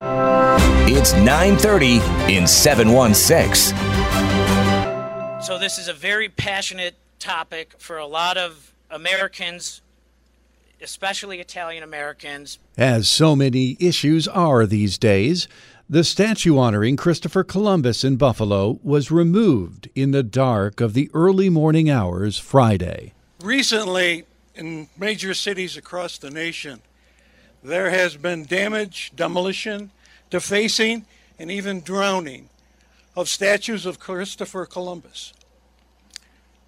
It's 9:30 in 716. So this is a very passionate topic for a lot of Americans, especially Italian Americans. As so many issues are these days, the statue honoring Christopher Columbus in Buffalo was removed in the dark of the early morning hours Friday. Recently, in major cities across the nation, there has been damage, demolition, defacing, and even drowning of statues of Christopher Columbus.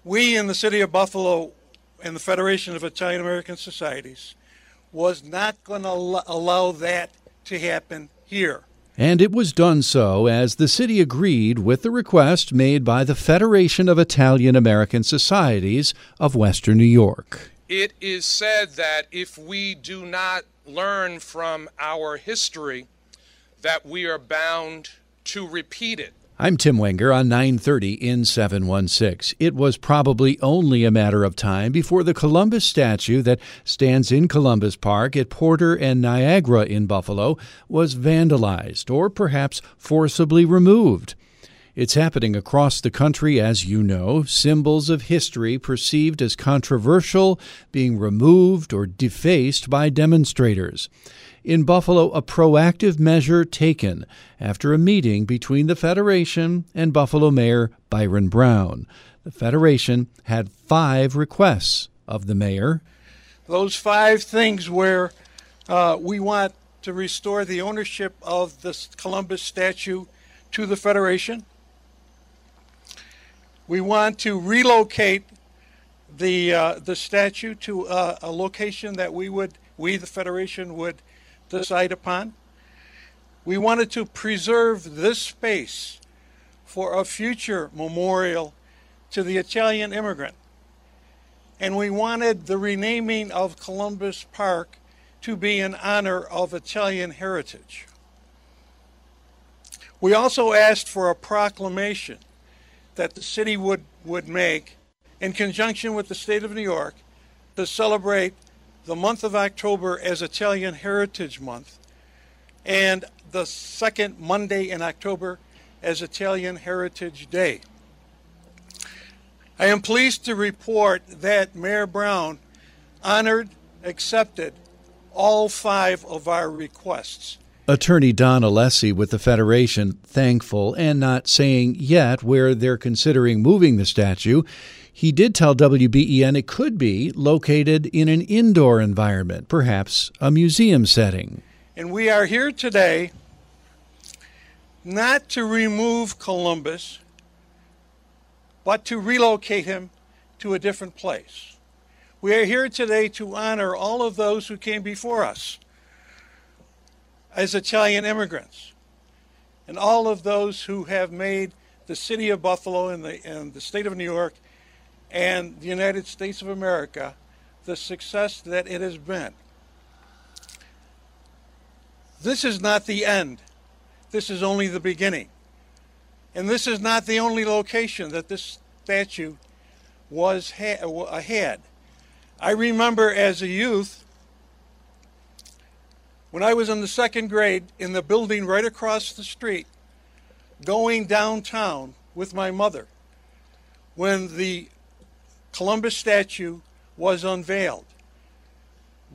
We in the city of Buffalo and the Federation of Italian American Societies was not going to allow that to happen here. And it was done so as the city agreed with the request made by the Federation of Italian American Societies of Western New York. It is said that if we do not learn from our history, that we are bound to repeat it. I'm Tim Wenger on 930 in 716. It was probably only a matter of time before the Columbus statue that stands in Columbus Park at Porter and Niagara in Buffalo was vandalized or perhaps forcibly removed. It's happening across the country, as you know. Symbols of history perceived as controversial being removed or defaced by demonstrators. In Buffalo, a proactive measure taken after a meeting between the Federation and Buffalo Mayor Byron Brown. The Federation had five requests of the mayor. Those five things where uh, we want to restore the ownership of the Columbus statue to the Federation. We want to relocate the uh, the statue to uh, a location that we would we the federation would decide upon. We wanted to preserve this space for a future memorial to the Italian immigrant. And we wanted the renaming of Columbus Park to be in honor of Italian heritage. We also asked for a proclamation that the city would, would make in conjunction with the state of New York to celebrate the month of October as Italian Heritage Month and the second Monday in October as Italian Heritage Day. I am pleased to report that Mayor Brown honored, accepted all five of our requests. Attorney Don Alessi with the Federation, thankful and not saying yet where they're considering moving the statue. He did tell WBEN it could be located in an indoor environment, perhaps a museum setting. And we are here today not to remove Columbus, but to relocate him to a different place. We are here today to honor all of those who came before us as Italian immigrants, and all of those who have made the city of Buffalo and the, and the state of New York and the United States of America the success that it has been. This is not the end. This is only the beginning. And this is not the only location that this statue was ha- had. I remember as a youth when I was in the second grade in the building right across the street, going downtown with my mother, when the Columbus statue was unveiled.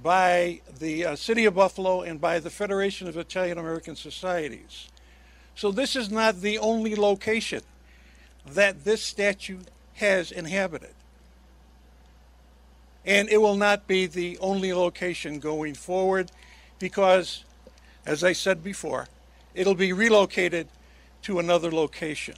by the uh, City of Buffalo and by the Federation of Italian American Societies. So this is not the only location that this statue has inhabited. And it will not be the only location going forward because, as I said before, it'll be relocated to another location.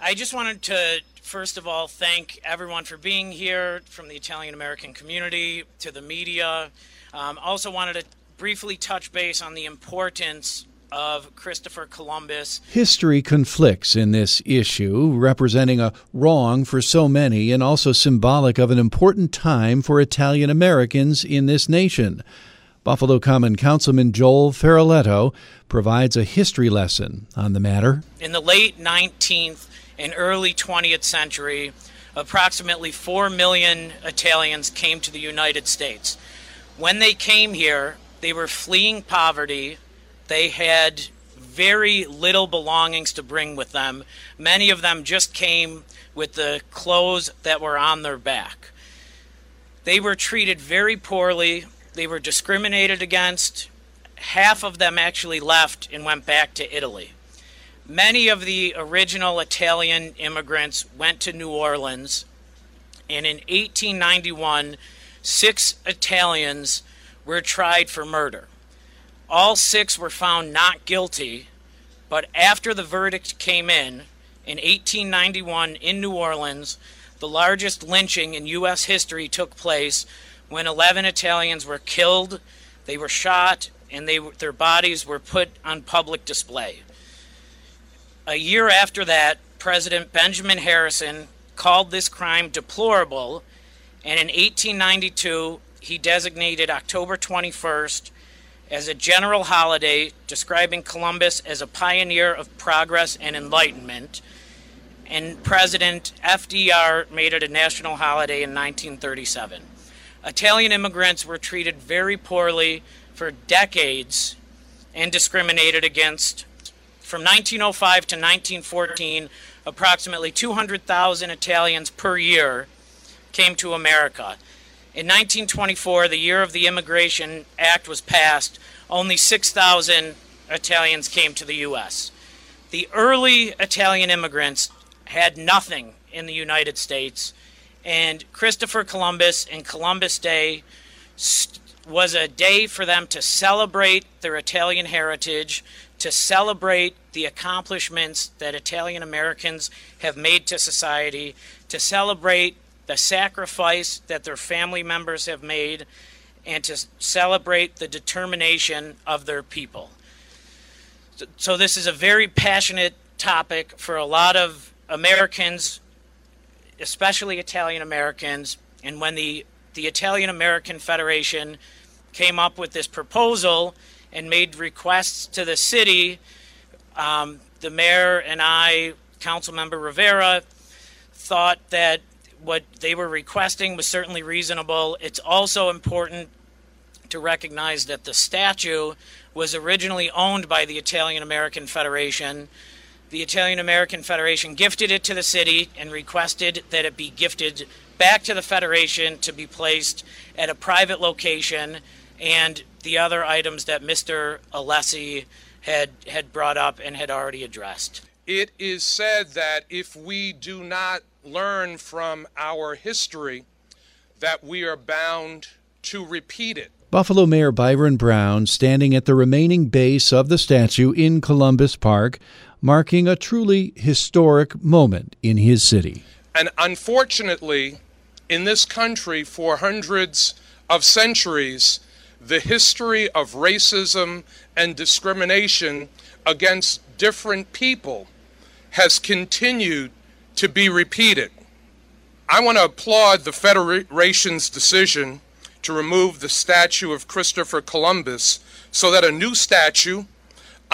I just wanted to, first of all, thank everyone for being here from the Italian American community to the media. Um, also, wanted to briefly touch base on the importance of Christopher Columbus. History conflicts in this issue, representing a wrong for so many and also symbolic of an important time for Italian Americans in this nation. Buffalo Common Councilman Joel Feroleto provides a history lesson on the matter. In the late 19th and early 20th century, approximately 4 million Italians came to the United States. When they came here, they were fleeing poverty, they had very little belongings to bring with them. Many of them just came with the clothes that were on their back. They were treated very poorly. They were discriminated against. Half of them actually left and went back to Italy. Many of the original Italian immigrants went to New Orleans, and in 1891, six Italians were tried for murder. All six were found not guilty, but after the verdict came in, in 1891 in New Orleans, the largest lynching in U.S. history took place when 11 Italians were killed, they were shot, and they, their bodies were put on public display. A year after that, President Benjamin Harrison called this crime deplorable, and in 1892, he designated October 21st as a general holiday describing Columbus as a pioneer of progress and enlightenment. And President FDR made it a national holiday in 1937. Italian immigrants were treated very poorly for decades and discriminated against. From 1905 to 1914, approximately 200,000 Italians per year came to America. In 1924, the year of the Immigration Act was passed, only 6,000 Italians came to the U.S. The early Italian immigrants had nothing in the United States, and Christopher Columbus and Columbus Day was a day for them to celebrate their Italian heritage, to celebrate the accomplishments that Italian Americans have made to society, to celebrate the sacrifice that their family members have made, and to celebrate the determination of their people. So, this is a very passionate topic for a lot of Americans, especially Italian Americans. And when the, the Italian American Federation came up with this proposal and made requests to the city, um, the mayor and I, Councilmember Rivera, thought that what they were requesting was certainly reasonable. It's also important to recognize that the statue was originally owned by the Italian American Federation. The Italian American Federation gifted it to the city and requested that it be gifted back to the Federation to be placed at a private location and the other items that Mr. Alessi had, had brought up and had already addressed. It is said that if we do not learn from our history that we are bound to repeat it. Buffalo Mayor Byron Brown standing at the remaining base of the statue in Columbus Park, marking a truly historic moment in his city. And unfortunately, in this country for hundreds of centuries, the history of racism and discrimination against different people has continued to be repeated. I want to applaud the Federation's decision to remove the statue of Christopher Columbus so that a new statue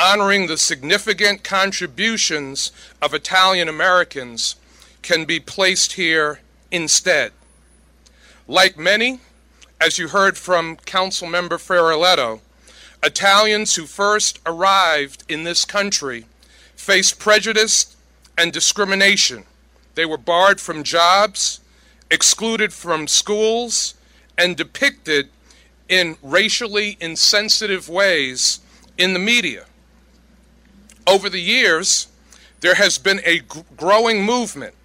honoring the significant contributions of Italian Americans can be placed here instead. Like many, as you heard from Councilmember Feroleto, Italians who first arrived in this country faced prejudice and discrimination they were barred from jobs, excluded from schools, and depicted in racially insensitive ways in the media. Over the years, there has been a growing movement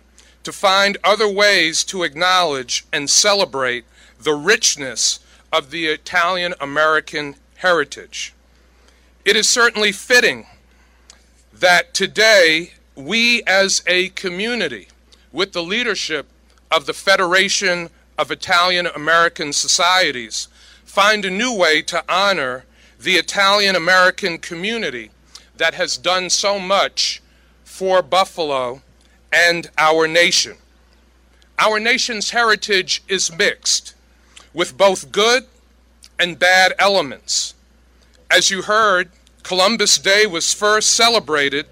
to find other ways to acknowledge and celebrate the richness of the Italian American heritage. It is certainly fitting that today we as a community, with the leadership of the Federation of Italian American Societies, find a new way to honor the Italian American community that has done so much for Buffalo and our nation. Our nation's heritage is mixed with both good and bad elements. As you heard, Columbus Day was first celebrated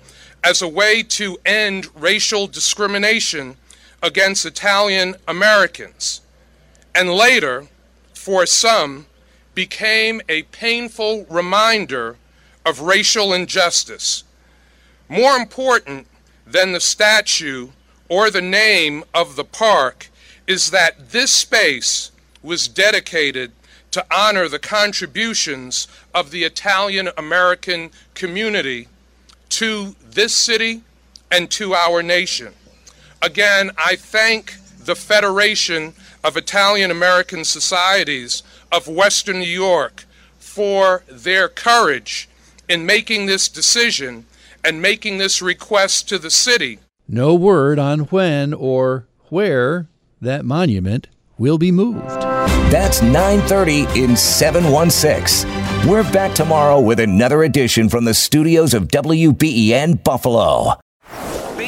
as a way to end racial discrimination against Italian Americans, and later, for some, became a painful reminder of racial injustice. More important than the statue or the name of the park is that this space was dedicated to honor the contributions of the Italian American community to this city and to our nation. Again, I thank the Federation of Italian American Societies of Western New York for their courage in making this decision and making this request to the city. No word on when or where that monument will be moved. That's 9:30 in 716. We're back tomorrow with another edition from the studios of WBEN Buffalo.